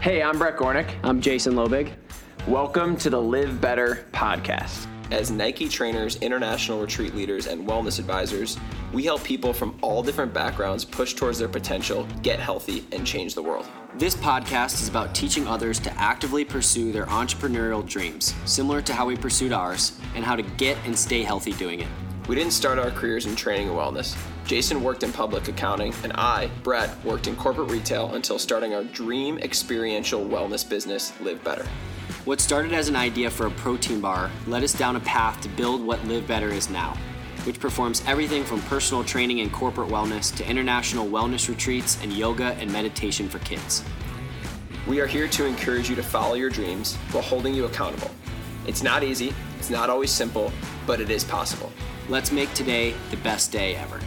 Hey, I'm Brett Gornick. I'm Jason Loebig. Welcome to the Live Better podcast. As Nike trainers, international retreat leaders, and wellness advisors, we help people from all different backgrounds push towards their potential, get healthy, and change the world. This podcast is about teaching others to actively pursue their entrepreneurial dreams, similar to how we pursued ours, and how to get and stay healthy doing it. We didn't start our careers in training and wellness. Jason worked in public accounting, and I, Brett, worked in corporate retail until starting our dream experiential wellness business, Live Better. What started as an idea for a protein bar led us down a path to build what Live Better is now, which performs everything from personal training and corporate wellness to international wellness retreats and yoga and meditation for kids. We are here to encourage you to follow your dreams while holding you accountable. It's not easy, it's not always simple, but it is possible. Let's make today the best day ever.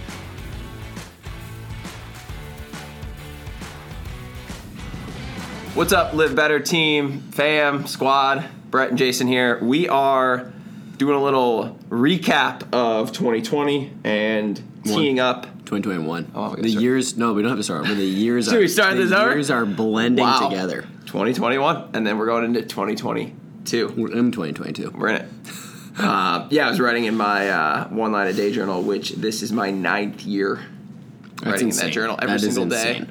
What's up, Live Better team, fam, squad? Brett and Jason here. We are doing a little recap of 2020 and teeing up. 2021. Oh, the years, no, we don't have to start. But the years Should are, we start the this over? years are blending Wow. together. 2021, and then we're going into 2022. We're in 2022. We're in it. Uh, yeah, I was writing in my uh, one line a day journal, which this is my ninth year writing in that journal every That single day.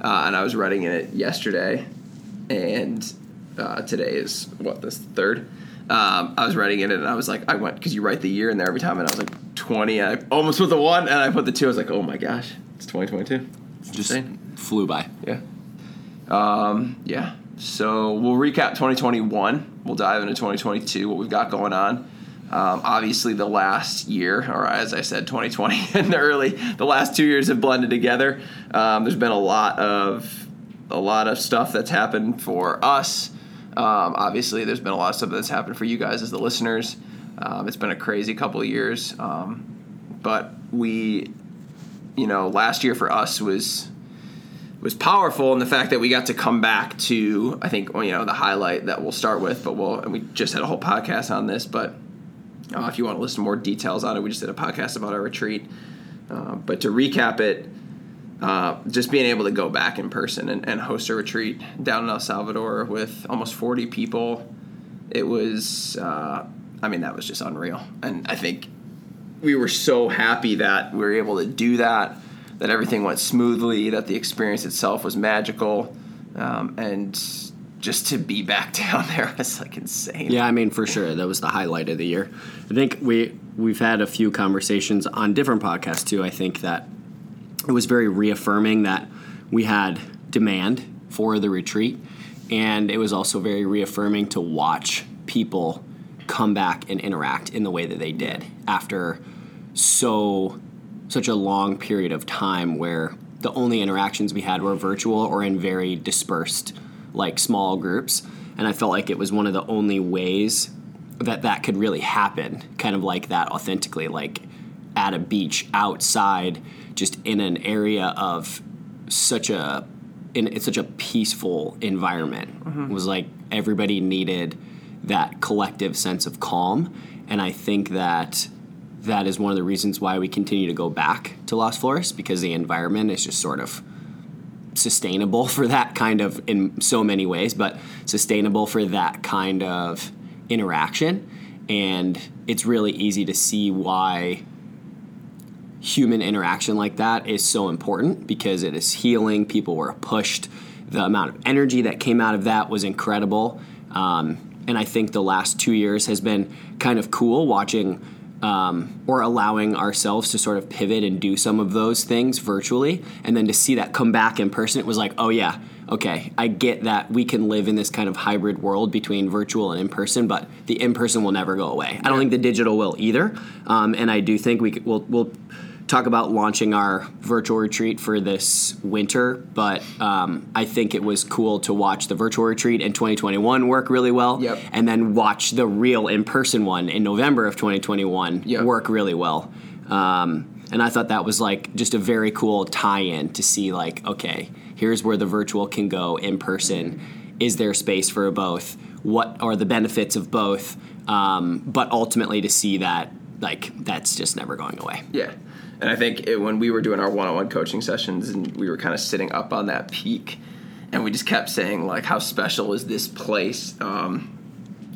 Uh, and I was writing in it yesterday, and uh, today is what this third. Um, I was writing in it, and I was like, I went because you write the year in there every time, and I was like 20, and I almost put the one, and I put the two. I was like, oh my gosh, it's 2022. Just insane. flew by. Yeah. Um, yeah. So we'll recap 2021. We'll dive into 2022, what we've got going on. Um, obviously, the last year, or as I said, 2020 and the early, the last two years have blended together. Um, there's been a lot of, a lot of stuff that's happened for us. Um, obviously, there's been a lot of stuff that's happened for you guys as the listeners. Um, it's been a crazy couple of years, um, but we, you know, last year for us was was powerful in the fact that we got to come back to I think you know the highlight that we'll start with, but we'll and we just had a whole podcast on this, but uh, if you want to listen to more details on it, we just did a podcast about our retreat. Uh, but to recap it, uh, just being able to go back in person and, and host a retreat down in El Salvador with almost 40 people, it was, uh, I mean, that was just unreal. And I think we were so happy that we were able to do that, that everything went smoothly, that the experience itself was magical, um, and just to be back down there was like insane. Yeah, I mean for sure that was the highlight of the year. I think we we've had a few conversations on different podcasts too. I think that it was very reaffirming that we had demand for the retreat and it was also very reaffirming to watch people come back and interact in the way that they did after so such a long period of time where the only interactions we had were virtual or in very dispersed like small groups and i felt like it was one of the only ways that that could really happen kind of like that authentically like at a beach outside just in an area of such a in it's such a peaceful environment. Mm-hmm. It was like everybody needed that collective sense of calm and i think that that is one of the reasons why we continue to go back to Las Flores because the environment is just sort of sustainable for that kind of in so many ways, but sustainable for that kind of interaction. And it's really easy to see why human interaction like that is so important because it is healing. People were pushed. The amount of energy that came out of that was incredible. Um, and I think the last two years has been kind of cool watching um, or allowing ourselves to sort of pivot and do some of those things virtually. And then to see that come back in person, it was like, oh, yeah, okay, I get that we can live in this kind of hybrid world between virtual and in person, but the in person will never go away. I don't think the digital will either. Um, and I do think we could, we'll, we'll talk about launching our virtual retreat for this winter, but um, I think it was cool to watch the virtual retreat in 2021 work really well, Yep. and then watch the real in-person one in November of 2021 Yep. work really well. Um, and I thought that was like just a very cool tie-in to see like, okay, here's where the virtual can go in person. Is there space for both? What are the benefits of both? Um, but ultimately, to see that like that's just never going away. Yeah. And I think it, when we were doing our one-on-one coaching sessions and we were kind of sitting up on that peak and we just kept saying like how special is this place. Um,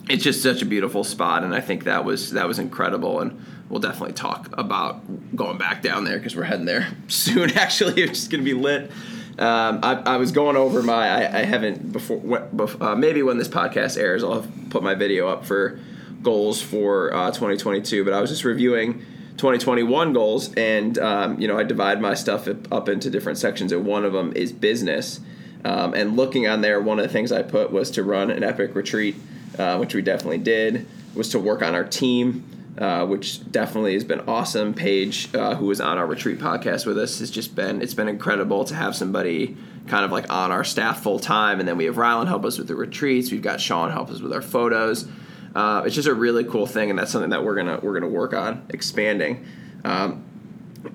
it's just such a beautiful spot, and I think that was that was incredible. And we'll definitely talk about going back down there because we're heading there soon. Actually, it's just gonna be lit. Um, I, I, was going over my. I, I haven't before. Uh, maybe when this podcast airs, I'll put my video up for goals for uh, 2022. But I was just reviewing 2021 goals, and um, you know I divide my stuff up into different sections, and one of them is business. Um, and looking on there, one of the things I put was to run an epic retreat, uh, which we definitely did. Was to work on our team, uh, which definitely has been awesome. Paige, uh, who was on our retreat podcast with us, has just been it's been incredible to have somebody kind of like on our staff full time, and then we have Rylan help us with the retreats. We've got Sean help us with our photos. Uh, it's just a really cool thing, and that's something that we're gonna we're gonna work on expanding. Um,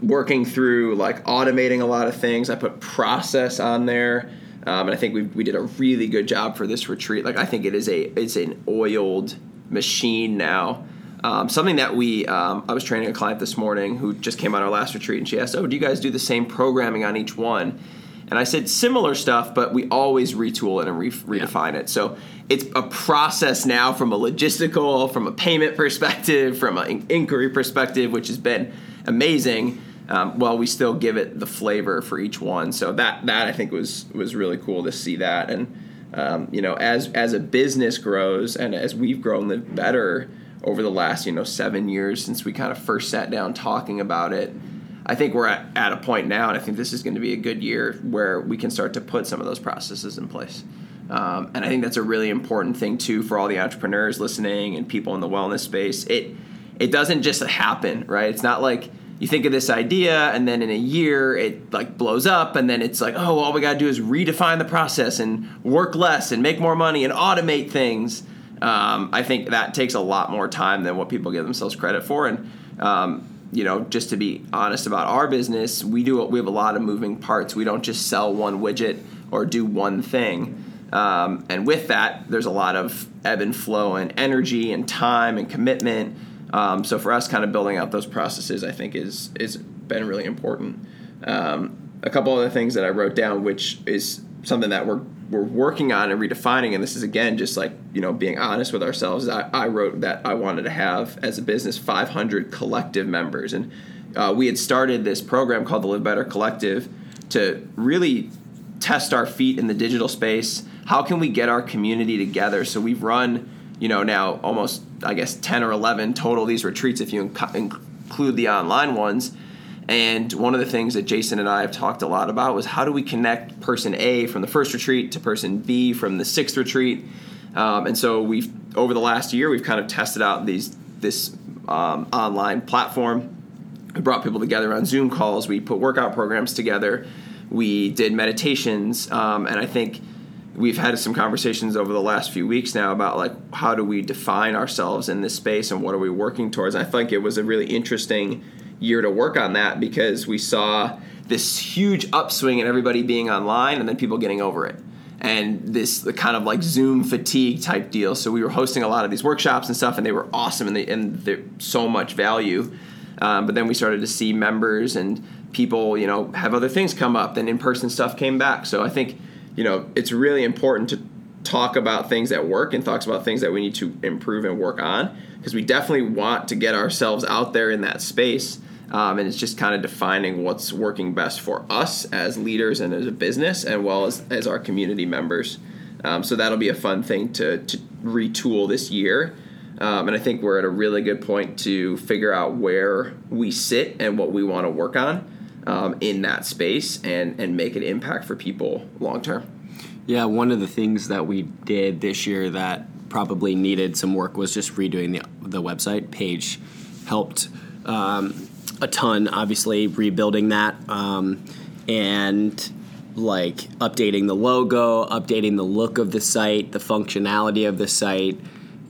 working through like automating a lot of things. I put process on there. Um, and I think we, we did a really good job for this retreat. Like I think it is a it's an oiled machine now. Um, something that we um, I was training a client this morning who just came on our last retreat, and she asked, "Oh, do you guys do the same programming on each one?" And I said similar stuff, but we always retool it and re- redefine yeah. it. So it's a process now from a logistical, from a payment perspective, from an inquiry perspective, which has been amazing. Um, while we still give it the flavor for each one. So that that I think was was really cool to see that. And um, you know, as as a business grows and as we've grown the better over the last you know seven years since we kind of first sat down talking about it I think we're at, at a point now, and I think this is going to be a good year where we can start to put some of those processes in place. Um, and I think that's a really important thing too for all the entrepreneurs listening and people in the wellness space. It it doesn't just happen, right? It's not like you think of this idea and then in a year it like blows up and then it's like, oh, all we got to do is redefine the process and work less and make more money and automate things. Um, I think that takes a lot more time than what people give themselves credit for. And um, you know, just to be honest about our business, we do we have a lot of moving parts. We don't just sell one widget or do one thing. Um, and with that, there's a lot of ebb and flow and energy and time and commitment. Um, so for us, kind of building out those processes, I think is is been really important. Um, a couple other things that I wrote down, which is something that we're we're working on and redefining, and this is again just like you know being honest with ourselves. I, I wrote that I wanted to have as a business 500 collective members, and uh, we had started this program called the Live Better Collective to really test our feet in the digital space. How can we get our community together? So we've run, you know, now almost I guess 10 or 11 total these retreats if you inc- include the online ones and one of the things that Jason and I have talked a lot about was how do we connect person A from the first retreat to person B from the sixth retreat. Um, and so we've over the last year we've kind of tested out these this um, online platform. We brought people together on Zoom calls. We put workout programs together. We did meditations, um, and I think we've had some conversations over the last few weeks now about like how do we define ourselves in this space and what are we working towards. I think it was a really interesting year to work on that because we saw this huge upswing in everybody being online and then people getting over it and this kind of like Zoom fatigue type deal. So we were hosting a lot of these workshops and stuff, and they were awesome and they and they're so much value. Um, but then we started to see members and people, you know, have other things come up. Then in person stuff came back. So I think, you know, it's really important to talk about things that work and talks about things that we need to improve and work on because we definitely want to get ourselves out there in that space um, and it's just kind of defining what's working best for us as leaders and as a business, as well as, as our community members. Um, so that'll be a fun thing to, to retool this year. Um, and I think we're at a really good point to figure out where we sit and what we want to work on um, in that space and, and make an impact for people long term. Yeah, one of the things that we did this year that probably needed some work was just redoing the, the website page helped um, a ton, obviously, rebuilding that um, and like updating the logo, updating the look of the site, the functionality of the site.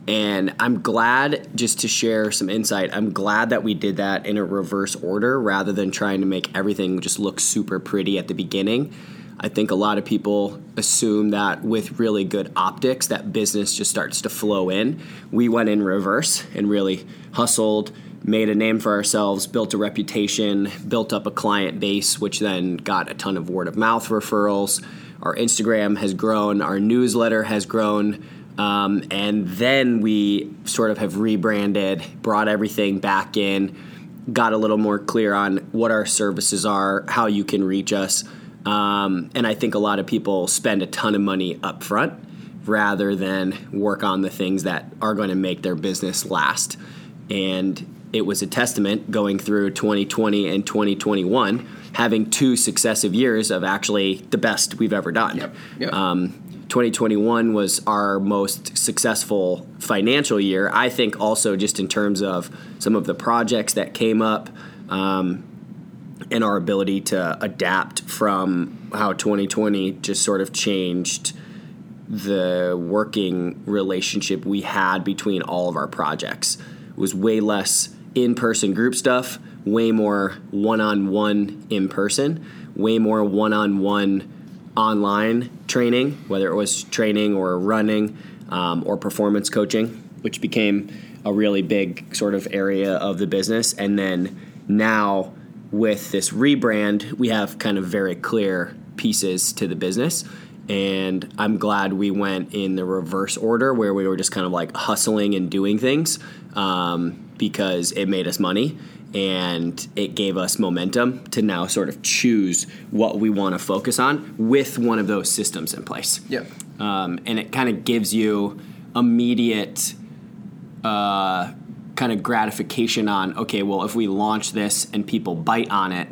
And I'm glad, just to share some insight, I'm glad that we did that in a reverse order rather than trying to make everything just look super pretty at the beginning. I think a lot of people assume that with really good optics, that business just starts to flow in. We went in reverse and really hustled, made a name for ourselves, built a reputation, built up a client base, which then got a ton of word of mouth referrals, our Instagram has grown, our newsletter has grown. Um, and then we sort of have rebranded, brought everything back in, got a little more clear on what our services are, how you can reach us. Um, and I think a lot of people spend a ton of money up front rather than work on the things that are going to make their business last. And it was a testament going through 2020 and 2021, having two successive years of actually the best we've ever done. Yep. Yep. Um, 2021 was our most successful financial year. I think also just in terms of some of the projects that came up um, and our ability to adapt from how 2020 just sort of changed the working relationship we had between all of our projects. It was way less in person group stuff, way more one on one in person, way more one on one online training, whether it was training or running um, or performance coaching, which became a really big sort of area of the business. And then now with this rebrand, we have kind of very clear pieces to the business. And I'm glad we went in the reverse order where we were just kind of like hustling and doing things um, because it made us money and it gave us momentum to now sort of choose what we want to focus on with one of those systems in place. Yep. Um, and it kind of gives you immediate uh, kind of gratification on okay, well, if we launch this and people bite on it,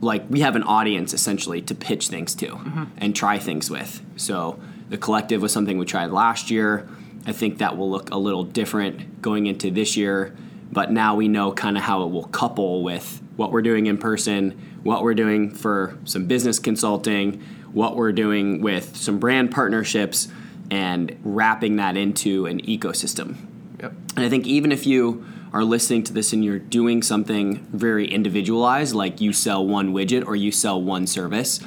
like we have an audience essentially to pitch things to mm-hmm. and try things with. So the collective was something we tried last year. I think that will look a little different going into this year, but now we know kind of how it will couple with what we're doing in person, what we're doing for some business consulting, what we're doing with some brand partnerships, and wrapping that into an ecosystem. Yep. And I think even if you are listening to this and you're doing something very individualized, like you sell one widget or you sell one service,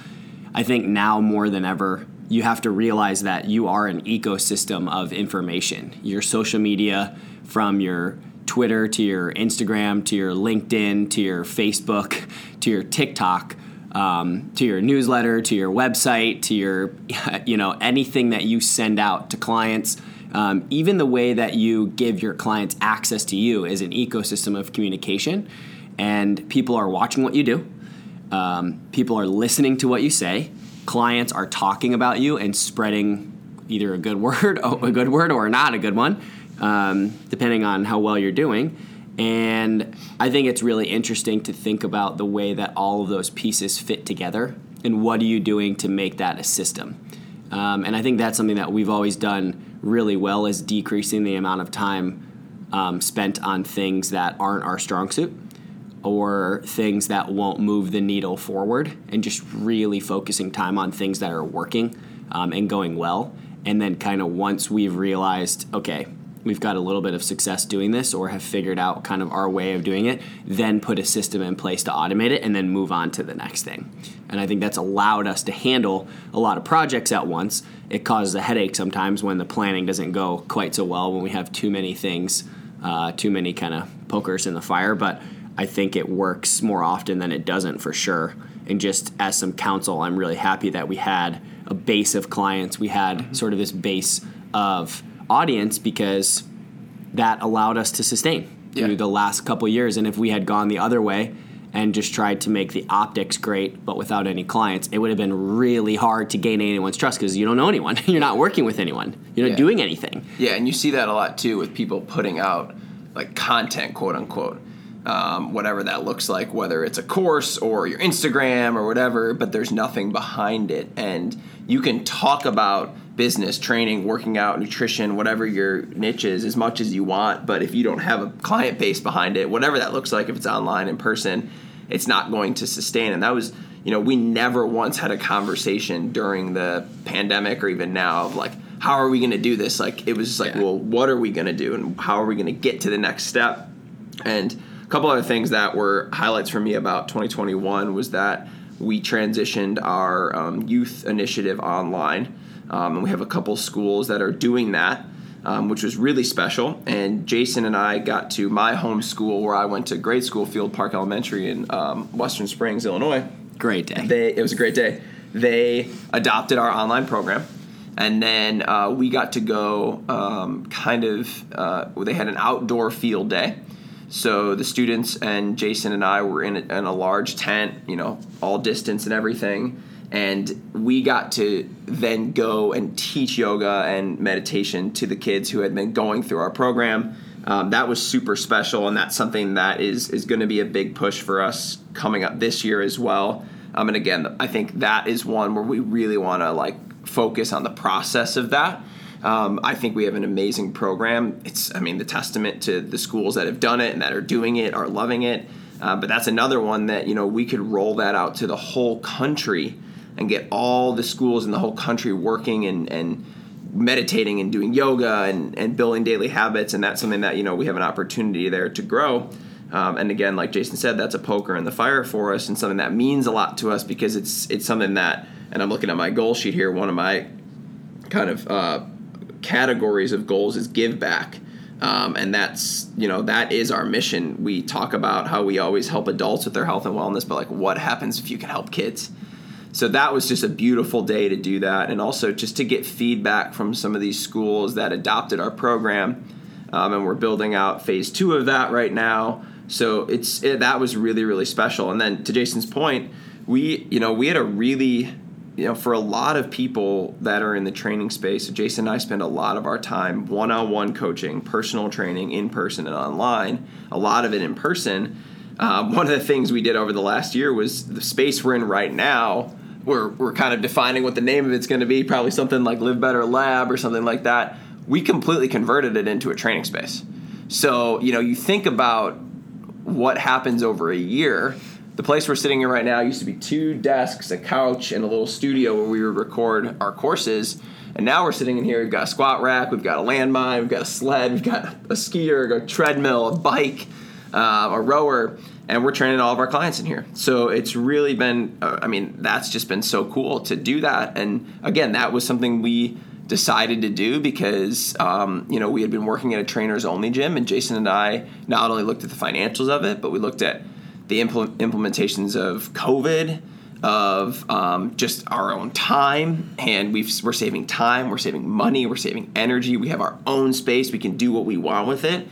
I think now more than ever, you have to realize that you are an ecosystem of information. Your social media, from your Twitter to your Instagram to your LinkedIn to your Facebook to your TikTok. Um, to your newsletter, to your website, to your, you know, anything that you send out to clients, um, even the way that you give your clients access to you is an ecosystem of communication, and people are watching what you do. Um, people are listening to what you say. Clients are talking about you and spreading either a good word, a good word, or not a good one, um, depending on how well you're doing. And I think it's really interesting to think about the way that all of those pieces fit together and what are you doing to make that a system. Um, and I think that's something that we've always done really well is decreasing the amount of time um, spent on things that aren't our strong suit or things that won't move the needle forward and just really focusing time on things that are working um, and going well. And then, kind of, once we've realized, okay, we've got a little bit of success doing this or have figured out kind of our way of doing it, then put a system in place to automate it and then move on to the next thing. And I think that's allowed us to handle a lot of projects at once. It causes a headache sometimes when the planning doesn't go quite so well, when we have too many things, uh, too many kind of pokers in the fire. But I think it works more often than it doesn't for sure. And just as some counsel, I'm really happy that we had a base of clients. We had sort of this base of audience because that allowed us to sustain through the last couple years. And if we had gone the other way and just tried to make the optics great but without any clients, it would have been really hard to gain anyone's trust because you don't know anyone. You're not working with anyone. You're not Yeah. doing anything. Yeah, and you see that a lot too with people putting out like content, quote unquote, um, whatever that looks like, whether it's a course or your Instagram or whatever, but there's nothing behind it. And you can talk about business, training, working out, nutrition, whatever your niche is, as much as you want. But if you don't have a client base behind it, whatever that looks like, if it's online, in person, it's not going to sustain. And that was, you know, we never once had a conversation during the pandemic or even now of like, how are we going to do this? Like, it was just like, Yeah. well, what are we going to do and how are we going to get to the next step? And couple other things that were highlights for me about 2021 was that we transitioned our um, youth initiative online. Um, and we have a couple schools that are doing that, um, which was really special. And Jason and I got to my home school where I went to grade school, Field Park Elementary in um, Western Springs, Illinois Great day. they it was a great day. they adopted our online program. And then uh, we got to go um, kind of, uh, they had an outdoor field day. So the students and Jason and I were in a, in a large tent, you know, all distance and everything. And we got to then go and teach yoga and meditation to the kids who had been going through our program. Um, that was super special, and that's something that is is going to be a big push for us coming up this year as well. Um, and again, I think that is one where we really want to like focus on the process of that. Um, I think we have an amazing program. It's, I mean, the testament to the schools that have done it and that are doing it are loving it. Uh, but that's another one that you know we could roll that out to the whole country and get all the schools in the whole country working and, and meditating and doing yoga and, and building daily habits. And that's something that you know we have an opportunity there to grow. Um, and again, like Jason said, that's a poker in the fire for us and something that means a lot to us because it's it's something that. And I'm looking at my goal sheet here. One of my kind of uh, categories of goals is give back. Um, and that's you know that is our mission. We talk about how we always help adults with their health and wellness but like what happens if you can help kids? So that was just a beautiful day to do that. And also just to get feedback from some of these schools that adopted our program. Um, and we're building out phase two of that right now. So it's it, that was really really special. And then to jason's point we you know we had a really you know, for a lot of people that are in the training space, Jason and I spend a lot of our time one on one coaching, personal training in person and online, a lot of it in person. Um, one of the things we did over the last year was the space we're in right now. We're, we're kind of defining what the name of it's going to be, probably something like Live Better Lab or something like that. We completely converted it into a training space. So, you know, you think about what happens over a year the place we're sitting in right now used to be two desks, a couch, and a little studio where we would record our courses. And now we're sitting in here. We've got a squat rack, we've got a landmine, we've got a sled, we've got a skier, a treadmill, a bike, uh, a rower, and we're training all of our clients in here. So it's really been, uh, I mean, that's just been so cool to do that. And again, that was something we decided to do because um, you know we had been working at a trainers only gym, and Jason and I not only looked at the financials of it, but we looked at the impl- implementations of COVID, of um, just our own time, and we are saving time, we're saving money, we're saving energy. We have our own space, we can do what we want with it.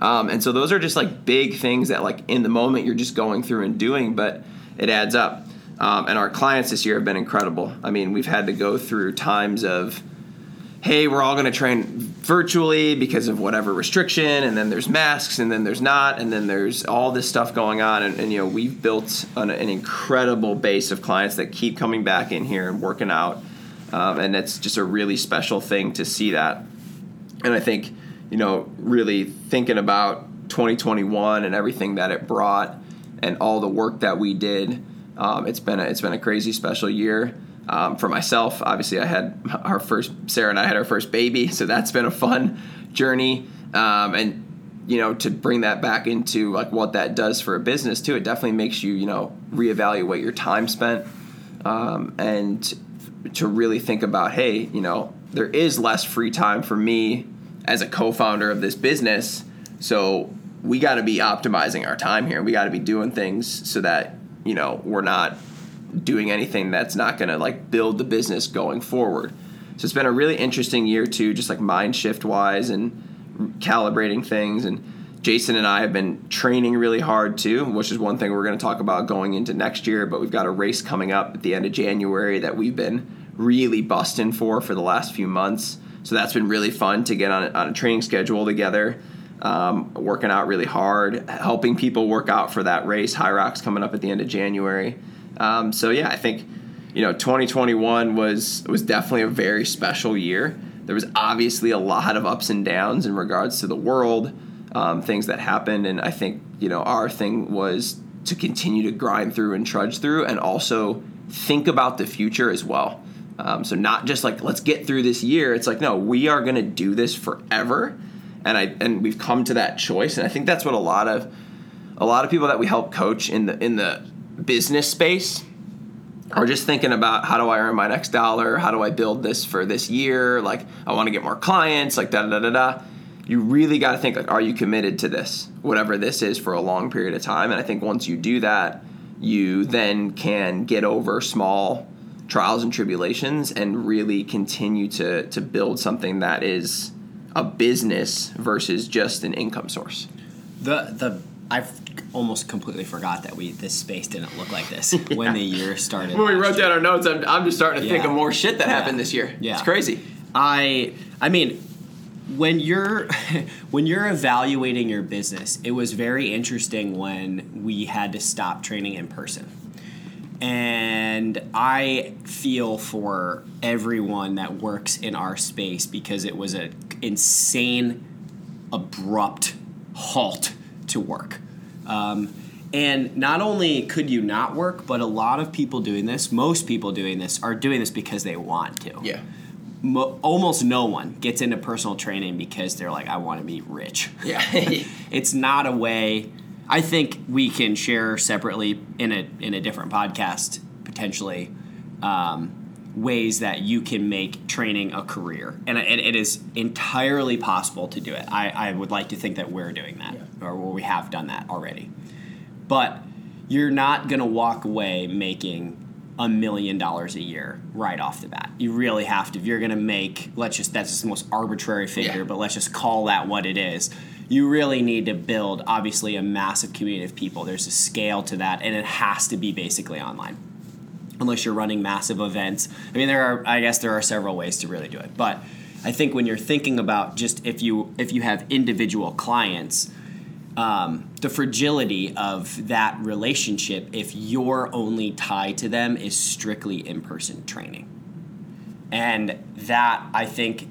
Um, and so those are just like big things that like in the moment you're just going through and doing, but it adds up. Um, and our clients this year have been incredible. I mean, we've had to go through times of hey, we're all going to train virtually because of whatever restriction, and then there's masks, and then there's not, and then there's all this stuff going on, and, and you know we've built an, an, incredible base of clients that keep coming back in here and working out, um, and it's just a really special thing to see that, and I think you know really thinking about 2021 and everything that it brought, and all the work that we did, um, it's been a, it's been a crazy special year. Um, for myself, obviously, I had our first, Sarah and I had our first baby, so that's been a fun journey. Um, and you know, to bring that back into like what that does for a business too, it definitely makes you, you know, reevaluate your time spent um, and to really think about, hey, you know, there is less free time for me as a co-founder of this business, so we got to be optimizing our time here. We got to be doing things so that you know we're not doing anything that's not going to like build the business going forward. So it's been a really interesting year too, just like mind shift wise and calibrating things. And Jason and I have been training really hard too, which is one thing we're going to talk about going into next year. But we've got a race coming up at the end of January that we've been really busting for for the last few months. So that's been really fun to get on a, on a training schedule together. Um, working out really hard, helping people work out for that race. Hyrox coming up at the end of January. Um, so yeah, I think you know 2021 was was definitely a very special year. There was obviously a lot of ups and downs in regards to the world, um, things that happened, and I think you know our thing was to continue to grind through and trudge through, and also think about the future as well. Um, so not just like let's get through this year. It's like no, we are going to do this forever, and I and we've come to that choice, and I think that's what a lot of a lot of people that we help coach in the in the business space or just thinking about how do I earn my next dollar? How do I build this for this year? Like, I want to get more clients, like, da da da da. You really got to think, like, are you committed to this, whatever this is, for a long period of time? And I think once you do that, you then can get over small trials and tribulations and really continue to to build something that is a business versus just an income source. The the I've almost completely forgot that we this space didn't look like this when the year started. When we wrote year. down our notes, I'm, I'm just starting to think of more shit that Yeah. happened this year. Yeah. It's crazy. I I mean when you're when you're evaluating your business, it was very interesting when we had to stop training in person. And I feel for everyone that works in our space because it was an insane, abrupt halt to work. Um, and not only could you not work, but a lot of people doing this, most people doing this, are doing this because they want to Yeah. mo- almost no one gets into personal training because they're like, I want to be rich. Yeah. It's not a way. I think we can share separately in a in a different podcast potentially um, ways that you can make training a career, and it, it is entirely possible to do it. I, I would like to think that we're doing that, or where we have done that already. But you're not going to walk away making a million dollars a year right off the bat. You really have to. If you're going to make, let's just, that's just the most arbitrary figure, Yeah. but let's just call that what it is. You really need to build, obviously, a massive community of people. There's a scale to that, and it has to be basically online. Unless you're running massive events. I mean, there are, I guess, there are several ways to really do it. But I think when you're thinking about just if you if you have individual clients, um, the fragility of that relationship if your only tie to them is strictly in-person training. And that i think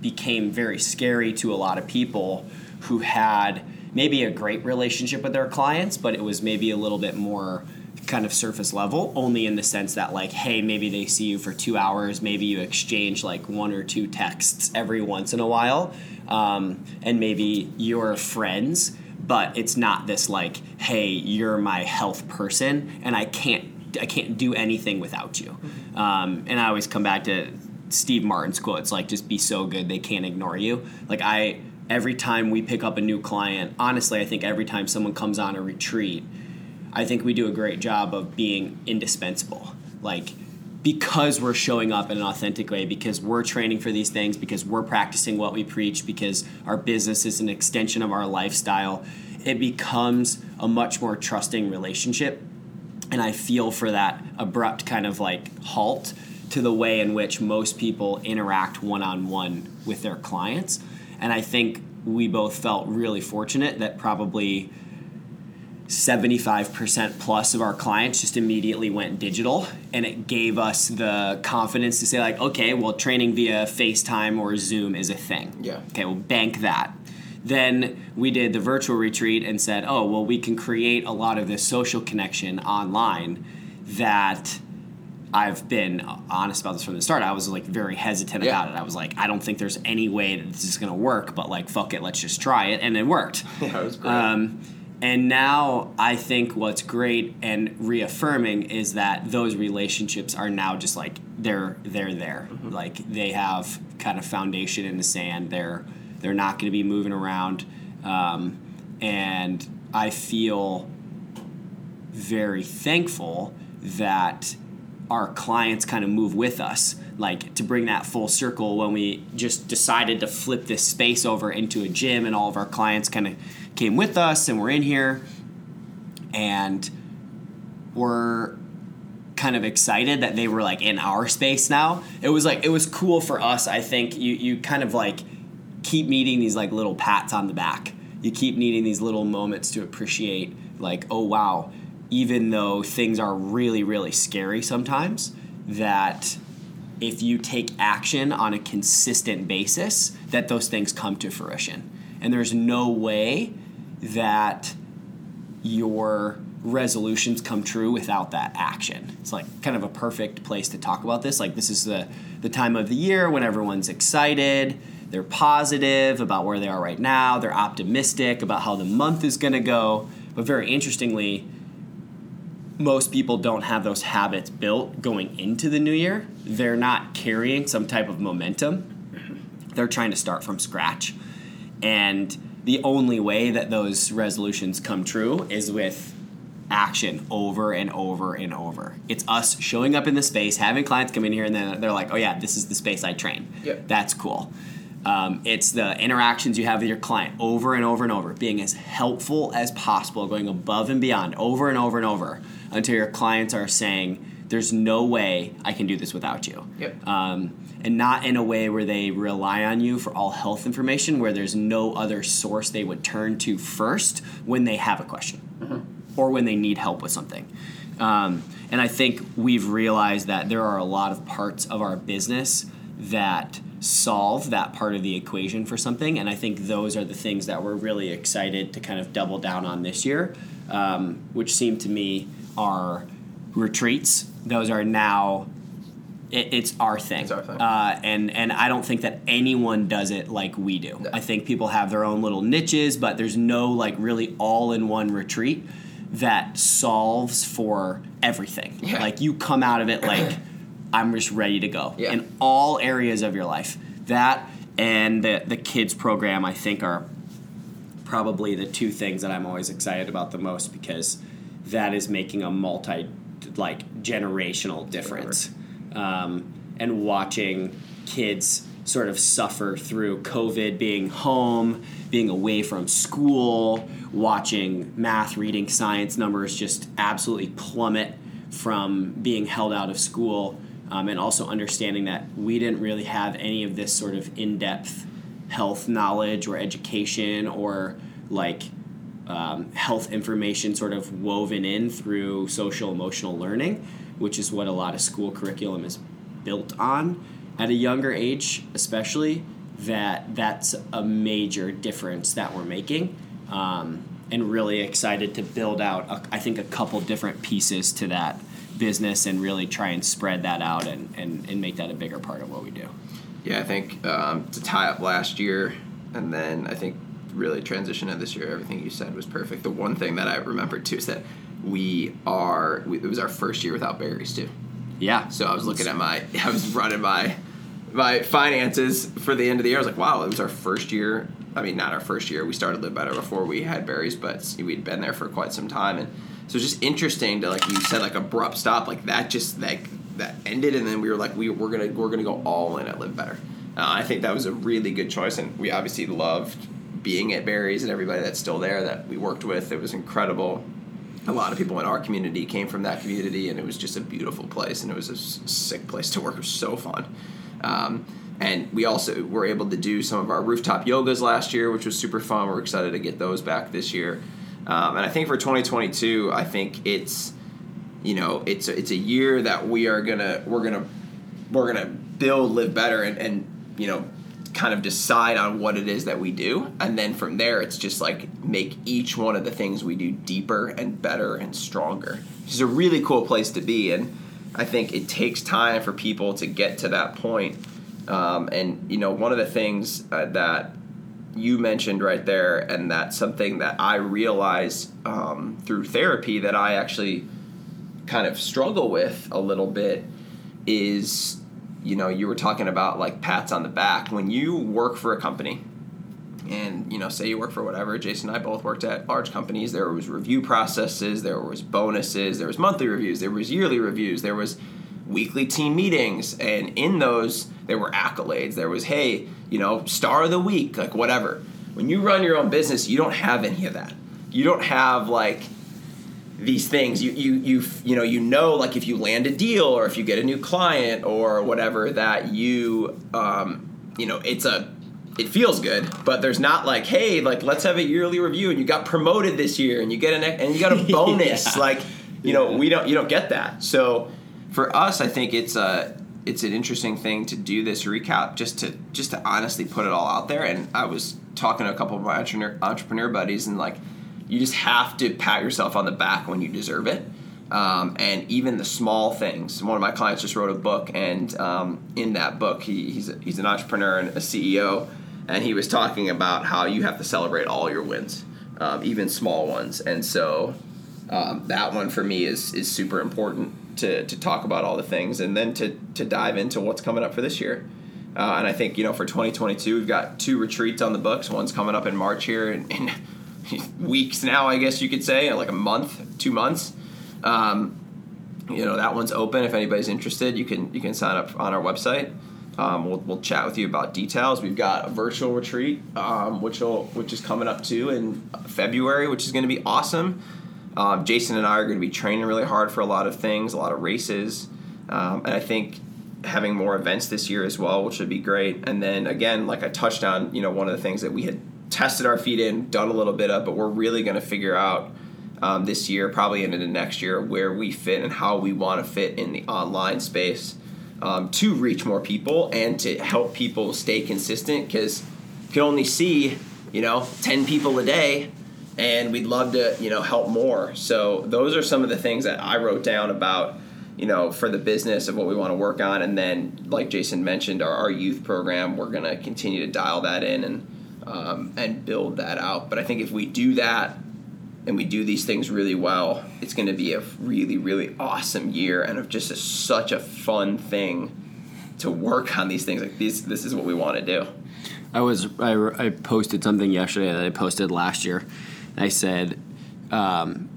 became very scary to a lot of people who had maybe a great relationship with their clients but it was maybe a little bit more kind of surface level only in the sense that like hey maybe they see you for two hours maybe you exchange like one or two texts every once in a while um, and maybe you're friends but it's not this like hey you're my health person and i can't i can't do anything without you. Um, and i always come back to steve martin's quotes like just be so good they can't ignore you. Like i every time we pick up a new client honestly i think every time someone comes on a retreat I think we do a great job of being indispensable. Like, because we're showing up in an authentic way, because we're training for these things, because we're practicing what we preach, because our business is an extension of our lifestyle, it becomes a much more trusting relationship. And I feel for that abrupt kind of like halt to the way in which most people interact one on one with their clients. And I think we both felt really fortunate that probably 75% plus of our clients just immediately went digital and it gave us the confidence to say like okay well training via facetime or zoom is a thing Yeah. okay we'll bank that then we did the virtual retreat and said oh well we can create a lot of this social connection online that I've been honest about this from the start. I was like very hesitant Yeah. about it. I was like, I don't think there's any way that this is gonna work, but like, fuck it, let's just try it, and it worked. Yeah, it was great. Um, and now I think what's great and reaffirming is that those relationships are now just like they're they're there. Like they have kind of foundation in the sand. They're they're not going to be moving around, um, and I feel very thankful that our clients kind of move with us like to bring that full circle when we just decided to flip this space over into a gym and all of our clients kind of came with us and we're in here and we're kind of excited that they were like in our space now. It was like it was cool for us i think. You you kind of like keep needing these like little pats on the back. You keep needing these little moments to appreciate like oh wow even though things are really really scary sometimes that if you take action on a consistent basis that those things come to fruition. And there's no way that your resolutions come true without that action. It's like kind of a perfect place to talk about this. Like this is the the time of the year when everyone's excited, they're positive about where they are right now, they're optimistic about how the month is going to go. But very interestingly, most people don't have those habits built going into the new year. They're not carrying some type of momentum. They're trying to start from scratch. And the only way that those resolutions come true is with action over and over and over. It's us showing up in the space, having clients come in here, and then they're like, "Oh yeah, this is the space I train." Yep. That's cool. Um, it's the interactions you have with your client over and over and over, being as helpful as possible, going above and beyond, over and over and over, until your clients are saying, "There's no way I can do this without you." Yep. Um, and not in a way where they rely on you for all health information, where there's no other source they would turn to first when they have a question or when they need help with something. Um, and I think we've realized that there are a lot of parts of our business that solve that part of the equation for something. And I think those are the things that we're really excited to kind of double down on this year, um, which seem to me are retreats. Those are now. It, it's our thing, It's our thing. Uh, and and I don't think that anyone does it like we do. No. I think people have their own little niches, but there's no like really all-in-one retreat that solves for everything. Yeah. Like you come out of it like I'm just ready to go Yeah. in all areas of your life. That and the the kids program I think are probably the two things that I'm always excited about the most because that is making a multi like generational difference. Um, and watching kids sort of suffer through COVID, being home, being away from school, watching math, reading, science numbers just absolutely plummet from being held out of school, um, and also understanding that we didn't really have any of this sort of in depth health knowledge or education or like um, health information sort of woven in through social emotional learning, which is what a lot of school curriculum is built on at a younger age, especially. That that's a major difference that we're making, um, and really excited to build out. A, I think a couple different pieces to that business and really try and spread that out and, and, and make that a bigger part of what we do. Yeah, I think um, to tie up last year, and then I think really transition to this year, everything you said was perfect. The one thing that I remembered too is that we are, we, it was our first year without Barry's too. Yeah. So I was looking at my, I was running my, my finances for the end of the year. I was like, wow, it was our first year. I mean, not our first year. We started Live Better before we had Barry's, but we'd been there for quite some time. And so it's just interesting to, like you said, like abrupt stop, like that just like that ended. And then we were like, we, we're going to, we're to go all in at Live Better. Uh, I think that was a really good choice. And we obviously loved being at Barry's and everybody that's still there that we worked with. It was incredible a lot of people in our community came from that community, and it was just a beautiful place, and it was a sick place to work. It was so fun. Um, and we also were able to do some of our rooftop yogas last year, which was super fun. We're excited to get those back this year. Um, and I think for 2022, I think it's you know it's a, it's a year that we are gonna we're gonna we're gonna build live better and, and you know kind of decide on what it is that we do. And then from there it's just like make each one of the things we do deeper and better and stronger is a really cool place to be. And i think it takes time for people to get to that point. Um, and you know one of the things uh, that you mentioned right there and that's something that i realized um, through therapy that i actually kind of struggle with a little bit is you know you were talking about like pats on the back. When you work for a company and you know say you work for whatever jason and i both worked at large companies there was review processes there was bonuses there was monthly reviews there was yearly reviews there was weekly team meetings and in those there were accolades. There was hey you know star of the week like whatever. When you run your own business you don't have any of that. You don't have like these things you you you you know you know like if you land a deal or if you get a new client or whatever that you um you know it's a it feels good but there's not like hey like let's have a yearly review and you got promoted this year and you get an and you got a bonus Yeah. like you know Yeah. we don't you don't get that so for us i think it's a it's an interesting thing to do this recap just to just to honestly put it all out there and i was talking to a couple of my entrepreneur, entrepreneur buddies and like you just have to pat yourself on the back when you deserve it. Um, and even the small things. One of my clients just wrote a book, and um, in that book, he, he's, a, he's an entrepreneur and a CEO, and he was talking about how you have to celebrate all your wins, um, even small ones. And so um, that one for me is, is super important to, to talk about all the things and then to, to dive into what's coming up for this year. Uh, and I think, you know, for 2022, we've got two retreats on the books. One's coming up in March here in, in weeks now, I guess you could say, like a month, two months. Um, you know that one's open. If anybody's interested, you can you can sign up on our website. Um, we'll, we'll chat with you about details. We've got a virtual retreat, um, which will which is coming up too in February, which is going to be awesome. Um, Jason and I are going to be training really hard for a lot of things, a lot of races, um, and I think having more events this year as well, which would be great. And then again, like I touched on, you know, one of the things that we had tested our feet in, done a little bit of, but we're really going to figure out um, this year, probably into the next year, where we fit and how we want to fit in the online space um, to reach more people and to help people stay consistent because you can only see you know 10 people a day and we'd love to you know help more. So those are some of the things that i wrote down about you know for the business of what we want to work on. And then like jason mentioned our, our youth program we're going to continue to dial that in and um, and build that out but i think if we do that and we do these things really well, it's going to be a really, really awesome year and of just a, such a fun thing to work on these things. Like these, this is what we want to do. I was I, I posted something yesterday that I posted last year. I said, um,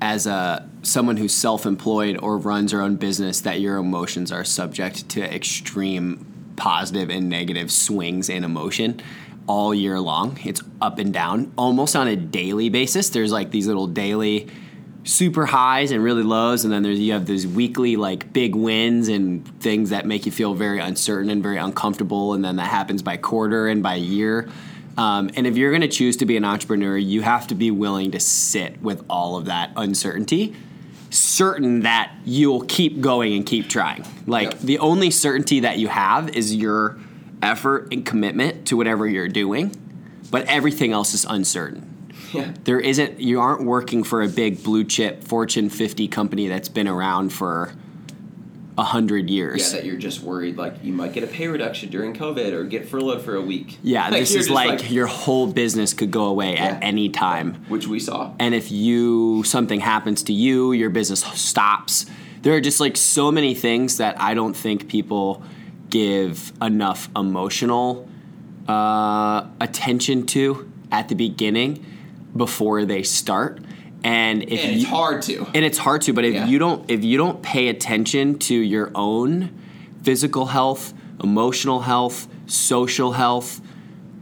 as a someone who's self-employed or runs their own business, that your emotions are subject to extreme positive and negative swings in emotion all year long. It's up and down almost on a daily basis. There's like these little daily super highs and really lows and then there's you have these weekly like big wins and things that make you feel very uncertain and very uncomfortable and then that happens by quarter and by year um, and if you're going to choose to be an entrepreneur you have to be willing to sit with all of that uncertainty certain that you'll keep going and keep trying like Yep. the only certainty that you have is your effort and commitment to whatever you're doing but everything else is uncertain Yeah. there isn't you aren't working for a big blue chip fortune 50 company that's been around for a hundred years. Yeah, that you're just worried like you might get a pay reduction during COVID or get furloughed for a week. Yeah, Like, this is just like, your whole business could go away at any time which we saw. and if you something happens to you your business stops there are just like so many things that i don't think people give enough emotional uh, attention to at the beginning before they start and if And it's you, hard to. and it's hard to but if Yeah. you don't if you don't pay attention to your own physical health emotional health social health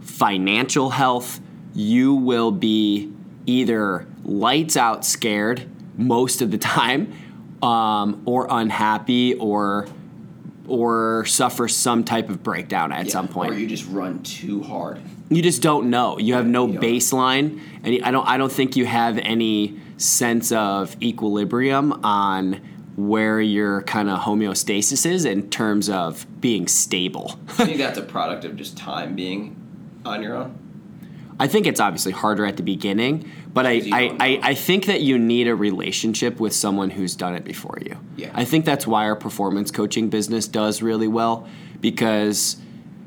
financial health you will be either lights out scared most of the time um, or unhappy or or suffer some type of breakdown at Yeah, some point Or you just run too hard. you just don't know. You have no You baseline, and I don't. I don't think you have any sense of equilibrium on where your kind of homeostasis is in terms of being stable. I think that's a product of just time being on your own. I think it's obviously harder at the beginning, but I, I, I. I think that you need a relationship with someone who's done it before you. Yeah. I think that's why our performance coaching business does really well because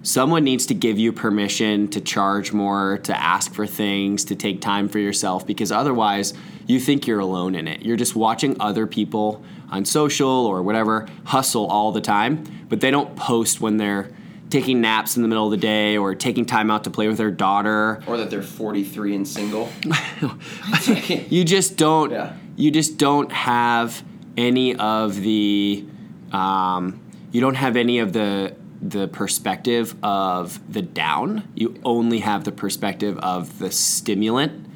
someone needs to give you permission to charge more, to ask for things, to take time for yourself because otherwise you think you're alone in it. You're just watching other people on social or whatever hustle all the time, but they don't post when they're taking naps in the middle of the day or taking time out to play with their daughter Or that they're 43 and single. you just don't Yeah. you just don't have any of the um, you don't have any of the the perspective of the down you only have the perspective of the stimulant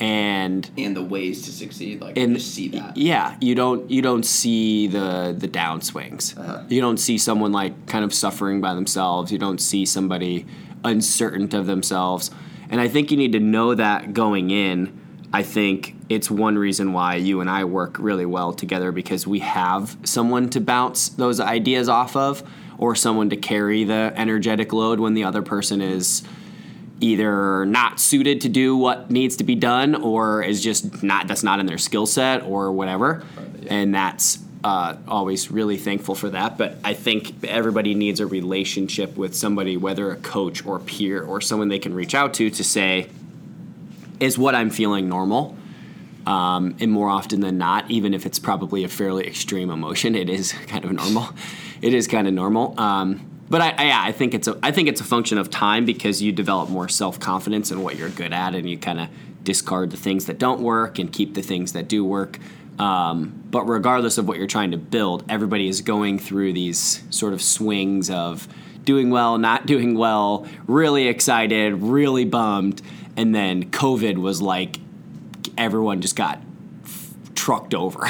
and and the ways to succeed. Like, and just see that. yeah you don't you don't see the the downswings Uh-huh. you don't see someone like kind of suffering by themselves you don't see somebody uncertain of themselves and i think you need to know that going in i think it's one reason why you and i work really well together because we have someone to bounce those ideas off of or someone to carry the energetic load when the other person is either not suited to do what needs to be done or is just not that's not in their skill set or whatever yeah. and that's uh, always really thankful for that but i think everybody needs a relationship with somebody whether a coach or peer or someone they can reach out to to say is what i'm feeling normal um, and more often than not, even if it's probably a fairly extreme emotion, it is kind of normal. it is kind of normal. Um, but I, I, yeah, I think it's a I think it's a function of time because you develop more self confidence in what you're good at, and you kind of discard the things that don't work and keep the things that do work. Um, but regardless of what you're trying to build, everybody is going through these sort of swings of doing well, not doing well, really excited, really bummed, and then COVID was like everyone just got trucked over,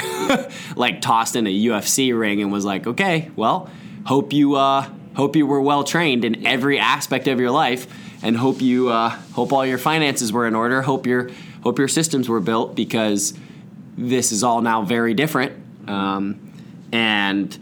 like tossed in a UFC ring, and was like, okay, well, hope you uh, hope you were well trained in every aspect of your life, and hope you uh, hope all your finances were in order. Hope your hope your systems were built because this is all now very different. Um, and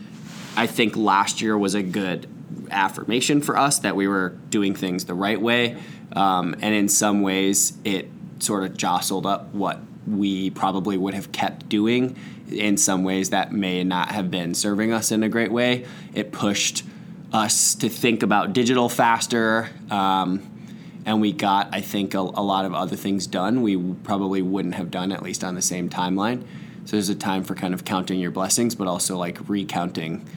I think last year was a good affirmation for us that we were doing things the right way. Um, and in some ways, it sort of jostled up what we probably would have kept doing. In some ways, that may not have been serving us in a great way. It pushed us to think about digital faster. Um, and we got, I think, a, a, lot of other things done we probably wouldn't have done, at least on the same timeline. So there's a time for kind of counting your blessings, but also like recounting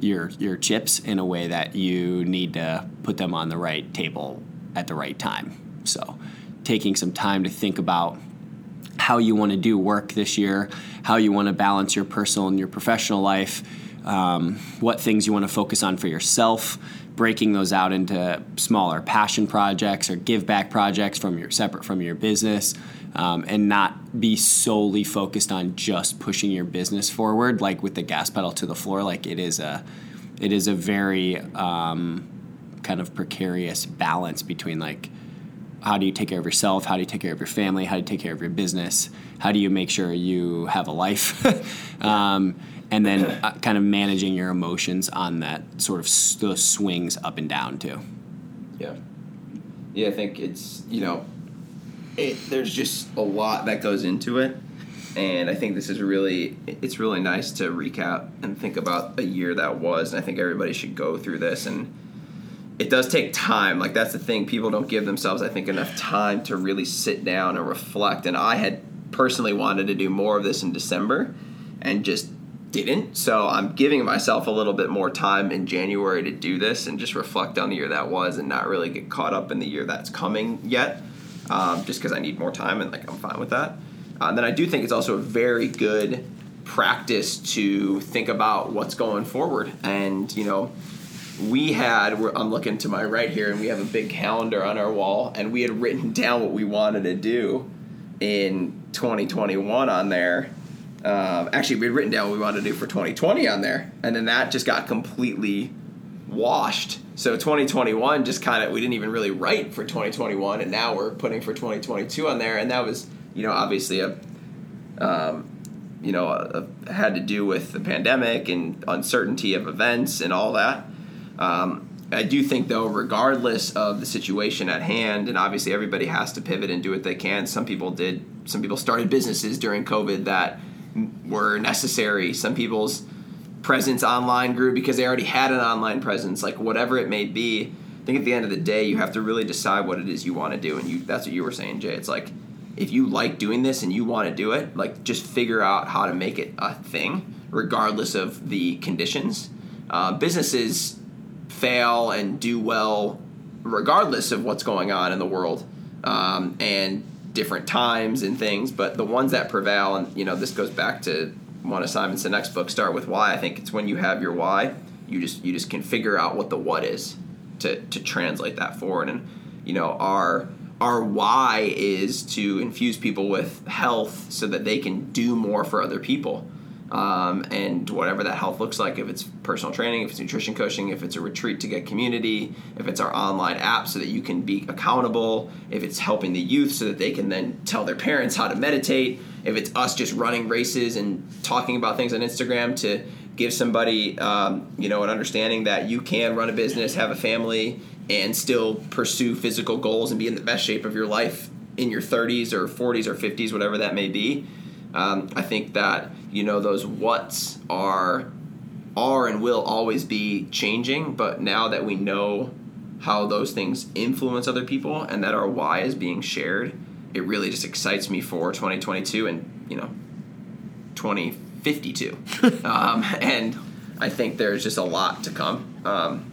your your chips in a way that you need to put them on the right table at the right time. So taking some time to think about how you want to do work this year, how you want to balance your personal and your professional life, um, what things you want to focus on for yourself, breaking those out into smaller passion projects or give back projects from your separate from your business, um, and not be solely focused on just pushing your business forward, like with the gas pedal to the floor. Like it is a, it is a very um, kind of precarious balance between like how do you take care of yourself? How do you take care of your family? How do you take care of your business? How do you make sure you have a life? Um, and then uh, kind of managing your emotions on that sort of s- those swings up and down too yeah yeah i think it's you know it, there's just a lot that goes into it and i think this is really it's really nice to recap and think about a year that was and i think everybody should go through this and it does take time. Like that's the thing. People don't give themselves, I think, enough time to really sit down and reflect. And I had personally wanted to do more of this in December, and just didn't. So I'm giving myself a little bit more time in January to do this and just reflect on the year that was, and not really get caught up in the year that's coming yet. Um, just because I need more time, and like I'm fine with that. Uh, and then I do think it's also a very good practice to think about what's going forward, and you know we had i'm looking to my right here and we have a big calendar on our wall and we had written down what we wanted to do in 2021 on there um, actually we had written down what we wanted to do for 2020 on there and then that just got completely washed so 2021 just kind of we didn't even really write for 2021 and now we're putting for 2022 on there and that was you know obviously a um, you know a, a, had to do with the pandemic and uncertainty of events and all that um, I do think, though, regardless of the situation at hand, and obviously everybody has to pivot and do what they can. Some people did. Some people started businesses during COVID that were necessary. Some people's presence online grew because they already had an online presence. Like whatever it may be, I think at the end of the day, you have to really decide what it is you want to do. And you that's what you were saying, Jay. It's like if you like doing this and you want to do it, like just figure out how to make it a thing, regardless of the conditions. Uh, businesses fail and do well regardless of what's going on in the world um, and different times and things but the ones that prevail and you know this goes back to one of simon sinek's books start with why. I think it's when you have your why you just you just can figure out what the what is to to translate that forward. And you know our our why is to infuse people with health so that they can do more for other people um, and whatever that health looks like if it's personal training if it's nutrition coaching if it's a retreat to get community if it's our online app so that you can be accountable if it's helping the youth so that they can then tell their parents how to meditate if it's us just running races and talking about things on instagram to give somebody um, you know an understanding that you can run a business have a family and still pursue physical goals and be in the best shape of your life in your 30s or 40s or 50s whatever that may be. Um, I think that you know those what's are are and will always be changing, but now that we know how those things influence other people and that our why is being shared, it really just excites me for 2022 and you know 2052. um, and I think there's just a lot to come, um,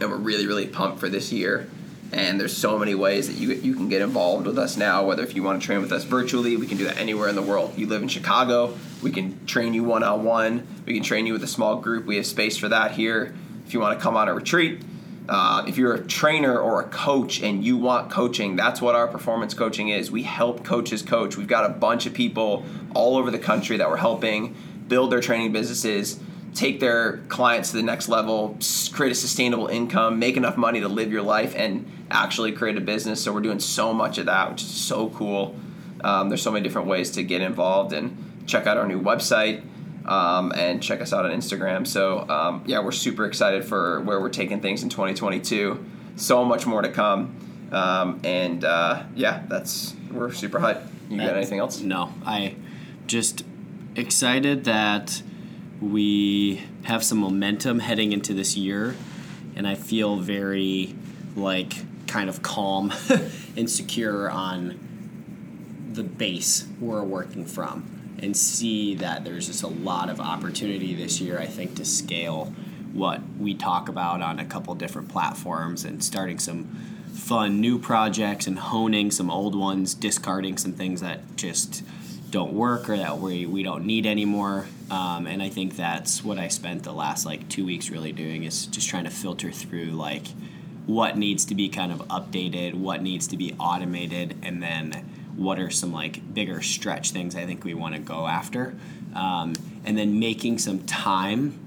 and we're really really pumped for this year. And there's so many ways that you you can get involved with us now. Whether if you want to train with us virtually, we can do that anywhere in the world. You live in Chicago, we can train you one on one. We can train you with a small group. We have space for that here. If you want to come on a retreat, uh, if you're a trainer or a coach and you want coaching, that's what our performance coaching is. We help coaches coach. We've got a bunch of people all over the country that we're helping build their training businesses, take their clients to the next level, create a sustainable income, make enough money to live your life, and actually create a business. So we're doing so much of that, which is so cool. Um, there's so many different ways to get involved and check out our new website. Um, and check us out on Instagram. So um, yeah, we're super excited for where we're taking things in 2022. So much more to come, um, and uh, yeah, that's we're super hyped. You got anything else? No, I just excited that we have some momentum heading into this year, and I feel very like kind of calm and secure on the base we're working from and see that there's just a lot of opportunity this year, I think, to scale what we talk about on a couple different platforms and starting some fun new projects and honing some old ones, discarding some things that just don't work or that we, we don't need anymore. Um, and I think that's what I spent the last like two weeks really doing is just trying to filter through like what needs to be kind of updated, what needs to be automated, and then what are some like bigger stretch things I think we want to go after, um, and then making some time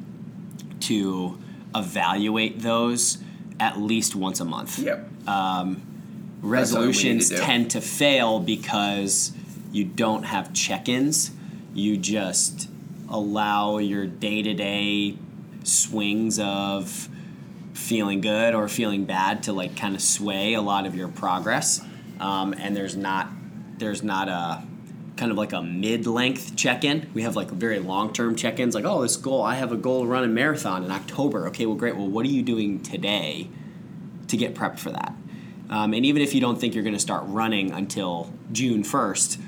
to evaluate those at least once a month. Yep. Um, resolutions tend to fail because you don't have check-ins. You just allow your day-to-day swings of feeling good or feeling bad to like kind of sway a lot of your progress. Um, and there's not there's not a kind of like a mid-length check-in. We have like very long-term check-ins, like oh, this goal. I have a goal to run a marathon in October. Okay, well, great. Well, what are you doing today to get prepped for that? Um, and even if you don't think you're going to start running until June 1st,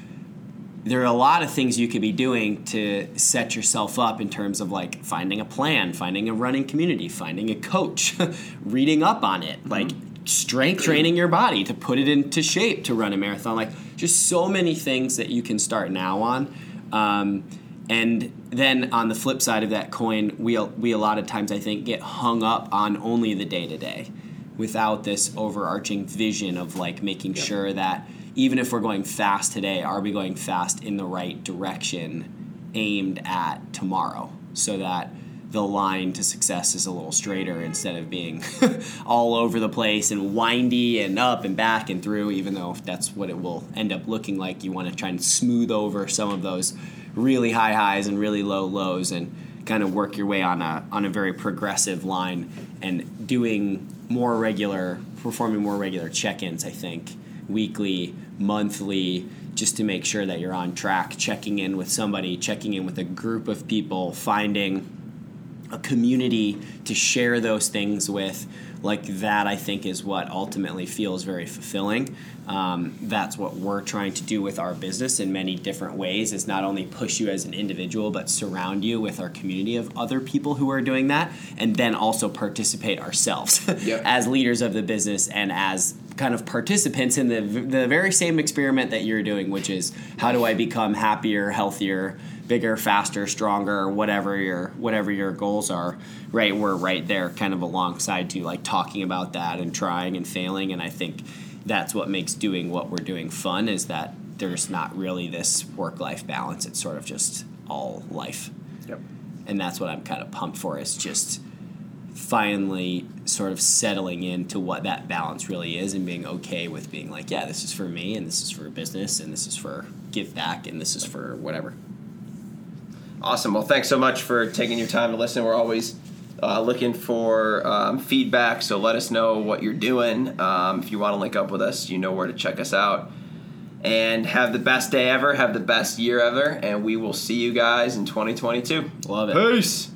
there are a lot of things you could be doing to set yourself up in terms of like finding a plan, finding a running community, finding a coach, reading up on it, like mm-hmm. strength training your body to put it into shape to run a marathon. Like just so many things that you can start now on. Um, and then on the flip side of that coin, we, we a lot of times I think get hung up on only the day to day without this overarching vision of like making yep. sure that even if we're going fast today, are we going fast in the right direction aimed at tomorrow so that the line to success is a little straighter instead of being all over the place and windy and up and back and through, even though that's what it will end up looking like. You want to try and smooth over some of those really high highs and really low lows and kind of work your way on a, on a very progressive line and doing more regular, performing more regular check ins, I think weekly, monthly, just to make sure that you're on track, checking in with somebody, checking in with a group of people, finding a community to share those things with like that i think is what ultimately feels very fulfilling um, that's what we're trying to do with our business in many different ways is not only push you as an individual but surround you with our community of other people who are doing that and then also participate ourselves yep. as leaders of the business and as kind of participants in the, the very same experiment that you're doing which is how do i become happier healthier bigger, faster, stronger, whatever your whatever your goals are, right? We're right there, kind of alongside you, like talking about that and trying and failing. And I think that's what makes doing what we're doing fun is that there's not really this work life balance. It's sort of just all life. Yep. And that's what I'm kind of pumped for. Is just finally sort of settling into what that balance really is and being okay with being like, yeah, this is for me and this is for business and this is for give back and this is for whatever. Awesome. Well, thanks so much for taking your time to listen. We're always uh, looking for um, feedback, so let us know what you're doing. Um, if you want to link up with us, you know where to check us out. And have the best day ever, have the best year ever, and we will see you guys in 2022. Love it. Peace.